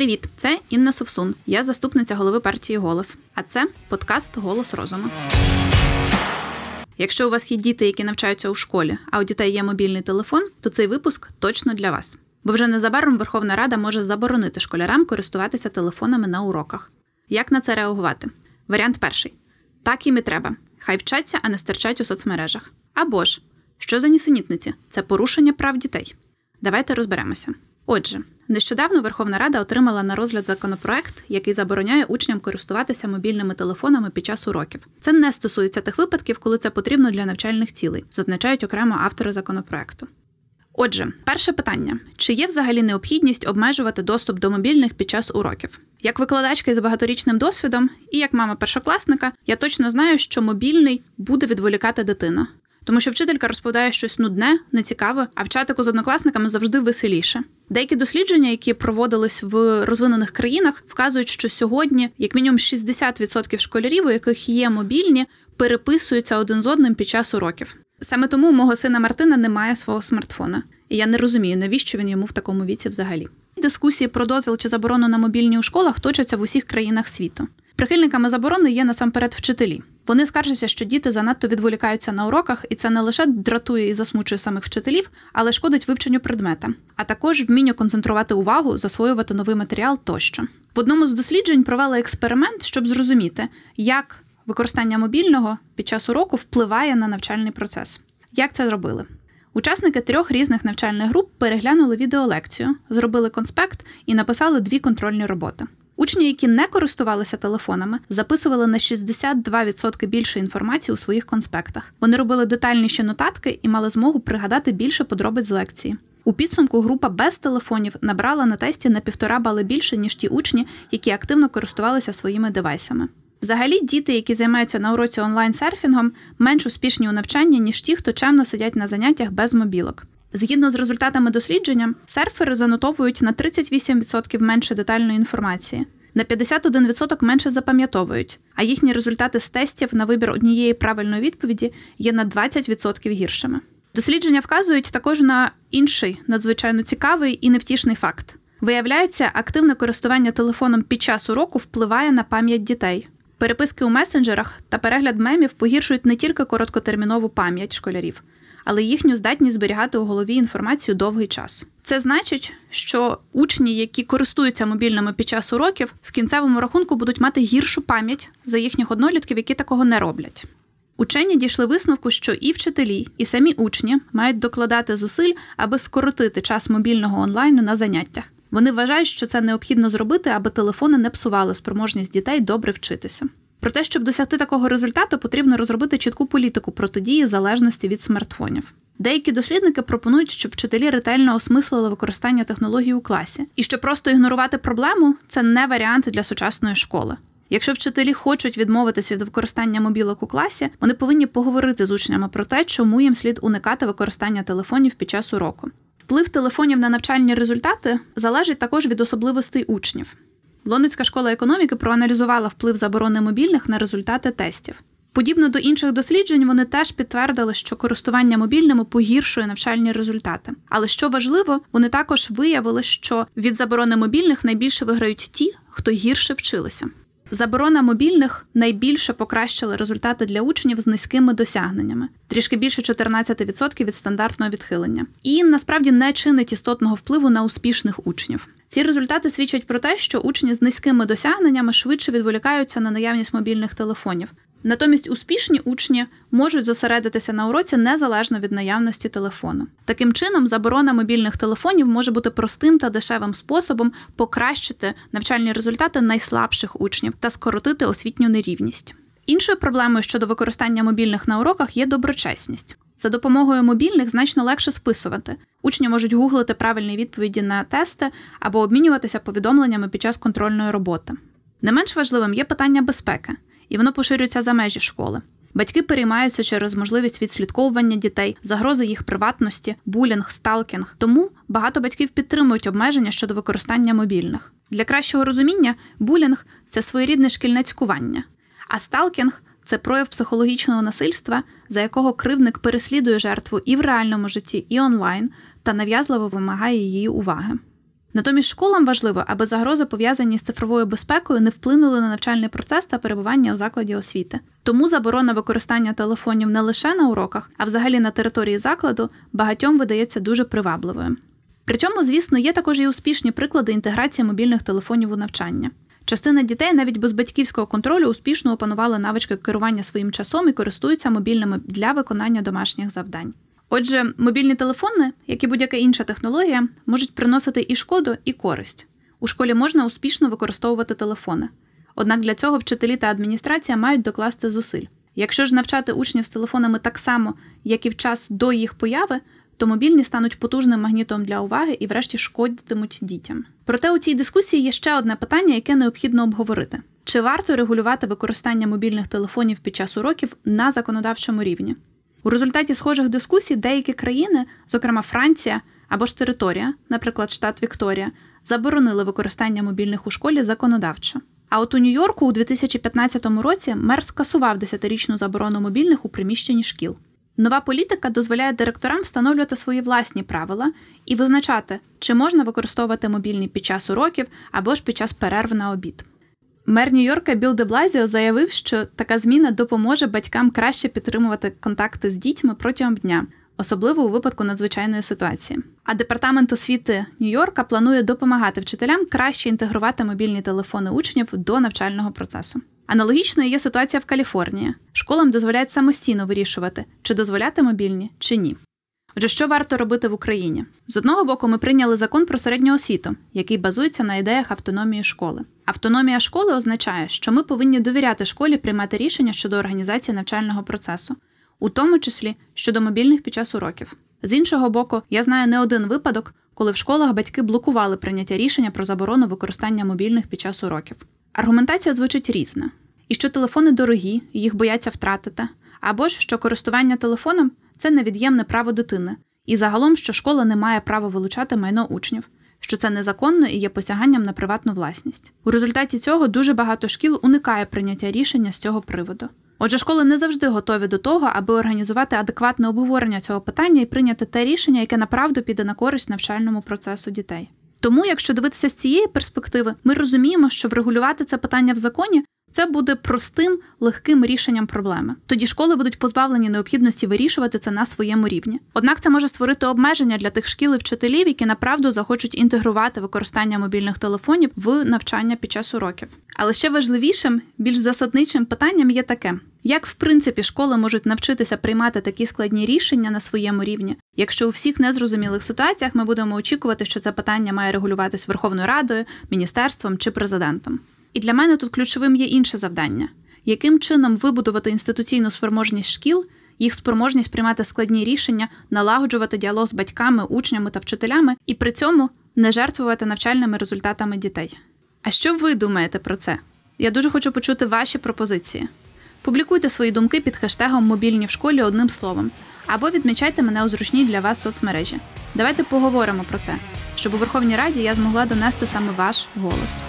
Привіт, це Інна Совсун. Я заступниця голови партії Голос. А це подкаст Голос розуму. Якщо у вас є діти, які навчаються у школі, а у дітей є мобільний телефон, то цей випуск точно для вас. Бо вже незабаром Верховна Рада може заборонити школярам користуватися телефонами на уроках. Як на це реагувати? Варіант перший: так їм і треба. Хай вчаться, а не стерчать у соцмережах. Або ж що за нісенітниці? Це порушення прав дітей. Давайте розберемося. Отже, нещодавно Верховна Рада отримала на розгляд законопроект, який забороняє учням користуватися мобільними телефонами під час уроків. Це не стосується тих випадків, коли це потрібно для навчальних цілей, зазначають окремо автори законопроекту. Отже, перше питання: чи є взагалі необхідність обмежувати доступ до мобільних під час уроків? Як викладачка із багаторічним досвідом і як мама першокласника, я точно знаю, що мобільний буде відволікати дитину. Тому що вчителька розповідає щось нудне, нецікаве, а в чатику з однокласниками завжди веселіше. Деякі дослідження, які проводились в розвинених країнах, вказують, що сьогодні, як мінімум, 60% школярів, у яких є мобільні, переписуються один з одним під час уроків. Саме тому у мого сина Мартина немає свого смартфона, і я не розумію, навіщо він йому в такому віці взагалі. Дискусії про дозвіл чи заборону на мобільні у школах точаться в усіх країнах світу. Прихильниками заборони є насамперед вчителі. Вони скаржаться, що діти занадто відволікаються на уроках, і це не лише дратує і засмучує самих вчителів, але шкодить вивченню предмета, а також вмінню концентрувати увагу, засвоювати новий матеріал тощо. В одному з досліджень провели експеримент, щоб зрозуміти, як використання мобільного під час уроку впливає на навчальний процес. Як це зробили? Учасники трьох різних навчальних груп переглянули відеолекцію, зробили конспект і написали дві контрольні роботи. Учні, які не користувалися телефонами, записували на 62% більше інформації у своїх конспектах. Вони робили детальніші нотатки і мали змогу пригадати більше подробиць з лекції. У підсумку група без телефонів набрала на тесті на півтора бали більше, ніж ті учні, які активно користувалися своїми девайсами. Взагалі, діти, які займаються на уроці онлайн-серфінгом, менш успішні у навчанні, ніж ті, хто чемно сидять на заняттях без мобілок. Згідно з результатами дослідження, серфери занотовують на 38% менше детальної інформації, на 51% менше запам'ятовують, а їхні результати з тестів на вибір однієї правильної відповіді є на 20% гіршими. Дослідження вказують також на інший надзвичайно цікавий і невтішний факт. Виявляється, активне користування телефоном під час уроку впливає на пам'ять дітей. Переписки у месенджерах та перегляд мемів погіршують не тільки короткотермінову пам'ять школярів, але й їхню здатність зберігати у голові інформацію довгий час. Це значить, що учні, які користуються мобільними під час уроків, в кінцевому рахунку будуть мати гіршу пам'ять за їхніх однолітків, які такого не роблять. Учені дійшли висновку, що і вчителі, і самі учні мають докладати зусиль, аби скоротити час мобільного онлайну на заняттях. Вони вважають, що це необхідно зробити, аби телефони не псували спроможність дітей добре вчитися. Про те, щоб досягти такого результату, потрібно розробити чітку політику протидії залежності від смартфонів. Деякі дослідники пропонують, щоб вчителі ретельно осмислили використання технологій у класі, і що просто ігнорувати проблему це не варіант для сучасної школи. Якщо вчителі хочуть відмовитись від використання мобілок у класі, вони повинні поговорити з учнями про те, чому їм слід уникати використання телефонів під час уроку. Вплив телефонів на навчальні результати залежить також від особливостей учнів. Лондонська школа економіки проаналізувала вплив заборони мобільних на результати тестів. Подібно до інших досліджень, вони теж підтвердили, що користування мобільними погіршує навчальні результати. Але що важливо, вони також виявили, що від заборони мобільних найбільше виграють ті, хто гірше вчилися. Заборона мобільних найбільше покращила результати для учнів з низькими досягненнями, трішки більше 14% від стандартного відхилення, і насправді не чинить істотного впливу на успішних учнів. Ці результати свідчать про те, що учні з низькими досягненнями швидше відволікаються на наявність мобільних телефонів. Натомість успішні учні можуть зосередитися на уроці незалежно від наявності телефону. Таким чином, заборона мобільних телефонів може бути простим та дешевим способом покращити навчальні результати найслабших учнів та скоротити освітню нерівність. Іншою проблемою щодо використання мобільних на уроках є доброчесність. За допомогою мобільних значно легше списувати. Учні можуть гуглити правильні відповіді на тести або обмінюватися повідомленнями під час контрольної роботи. Не менш важливим є питання безпеки, і воно поширюється за межі школи. Батьки переймаються через можливість відслідковування дітей, загрози їх приватності, булінг, сталкінг. Тому багато батьків підтримують обмеження щодо використання мобільних. Для кращого розуміння, булінг це своєрідне шкільне цькування, а сталкінг це прояв психологічного насильства, за якого кривник переслідує жертву і в реальному житті, і онлайн, та нав'язливо вимагає її уваги. Натомість школам важливо, аби загрози, пов'язані з цифровою безпекою, не вплинули на навчальний процес та перебування у закладі освіти. Тому заборона використання телефонів не лише на уроках, а взагалі на території закладу багатьом видається дуже привабливою. При цьому, звісно, є також і успішні приклади інтеграції мобільних телефонів у навчання. Частина дітей навіть без батьківського контролю успішно опанували навички керування своїм часом і користуються мобільними для виконання домашніх завдань. Отже, мобільні телефони, як і будь-яка інша технологія, можуть приносити і шкоду, і користь. У школі можна успішно використовувати телефони. Однак для цього вчителі та адміністрація мають докласти зусиль. Якщо ж навчати учнів з телефонами так само, як і в час до їх появи, то мобільні стануть потужним магнітом для уваги і, врешті, шкодитимуть дітям. Проте у цій дискусії є ще одне питання, яке необхідно обговорити: чи варто регулювати використання мобільних телефонів під час уроків на законодавчому рівні? У результаті схожих дискусій деякі країни, зокрема Франція або ж територія, наприклад, штат Вікторія, заборонили використання мобільних у школі законодавчо. А от у Нью-Йорку у 2015 році мер скасував 10-річну заборону мобільних у приміщенні шкіл. Нова політика дозволяє директорам встановлювати свої власні правила і визначати, чи можна використовувати мобільні під час уроків або ж під час перерв на обід. Мер Нью-Йорка Білл де Блазіо заявив, що така зміна допоможе батькам краще підтримувати контакти з дітьми протягом дня, особливо у випадку надзвичайної ситуації. А департамент освіти Нью-Йорка планує допомагати вчителям краще інтегрувати мобільні телефони учнів до навчального процесу. Аналогічною є ситуація в Каліфорнії. Школам дозволяють самостійно вирішувати, чи дозволяти мобільні, чи ні. Отже, що варто робити в Україні? З одного боку, ми прийняли закон про середню освіту, який базується на ідеях автономії школи. Автономія школи означає, що ми повинні довіряти школі приймати рішення щодо організації навчального процесу, у тому числі щодо мобільних під час уроків. З іншого боку, я знаю не один випадок, коли в школах батьки блокували прийняття рішення про заборону використання мобільних під час уроків. Аргументація звучить різна. І що телефони дорогі, їх бояться втратити, або ж що користування телефоном це невід'ємне право дитини, і загалом, що школа не має права вилучати майно учнів, що це незаконно і є посяганням на приватну власність. У результаті цього дуже багато шкіл уникає прийняття рішення з цього приводу. Отже, школи не завжди готові до того, аби організувати адекватне обговорення цього питання і прийняти те рішення, яке направду піде на користь навчальному процесу дітей. Тому, якщо дивитися з цієї перспективи, ми розуміємо, що врегулювати це питання в законі це буде простим, легким рішенням проблеми. Тоді школи будуть позбавлені необхідності вирішувати це на своєму рівні. Однак це може створити обмеження для тих шкіл і вчителів, які направду захочуть інтегрувати використання мобільних телефонів в навчання під час уроків. Але ще важливішим, більш засадничим питанням є таке: як в принципі школи можуть навчитися приймати такі складні рішення на своєму рівні, якщо у всіх незрозумілих ситуаціях ми будемо очікувати, що це питання має регулюватись Верховною Радою, міністерством чи президентом? І для мене тут ключовим є інше завдання: яким чином вибудувати інституційну спроможність шкіл, їх спроможність приймати складні рішення, налагоджувати діалог з батьками, учнями та вчителями, і при цьому не жертвувати навчальними результатами дітей. А що ви думаєте про це? Я дуже хочу почути ваші пропозиції. Публікуйте свої думки під хештегом Мобільні в школі одним словом, або відмічайте мене у зручній для вас соцмережі. Давайте поговоримо про це, щоб у Верховній Раді я змогла донести саме ваш голос.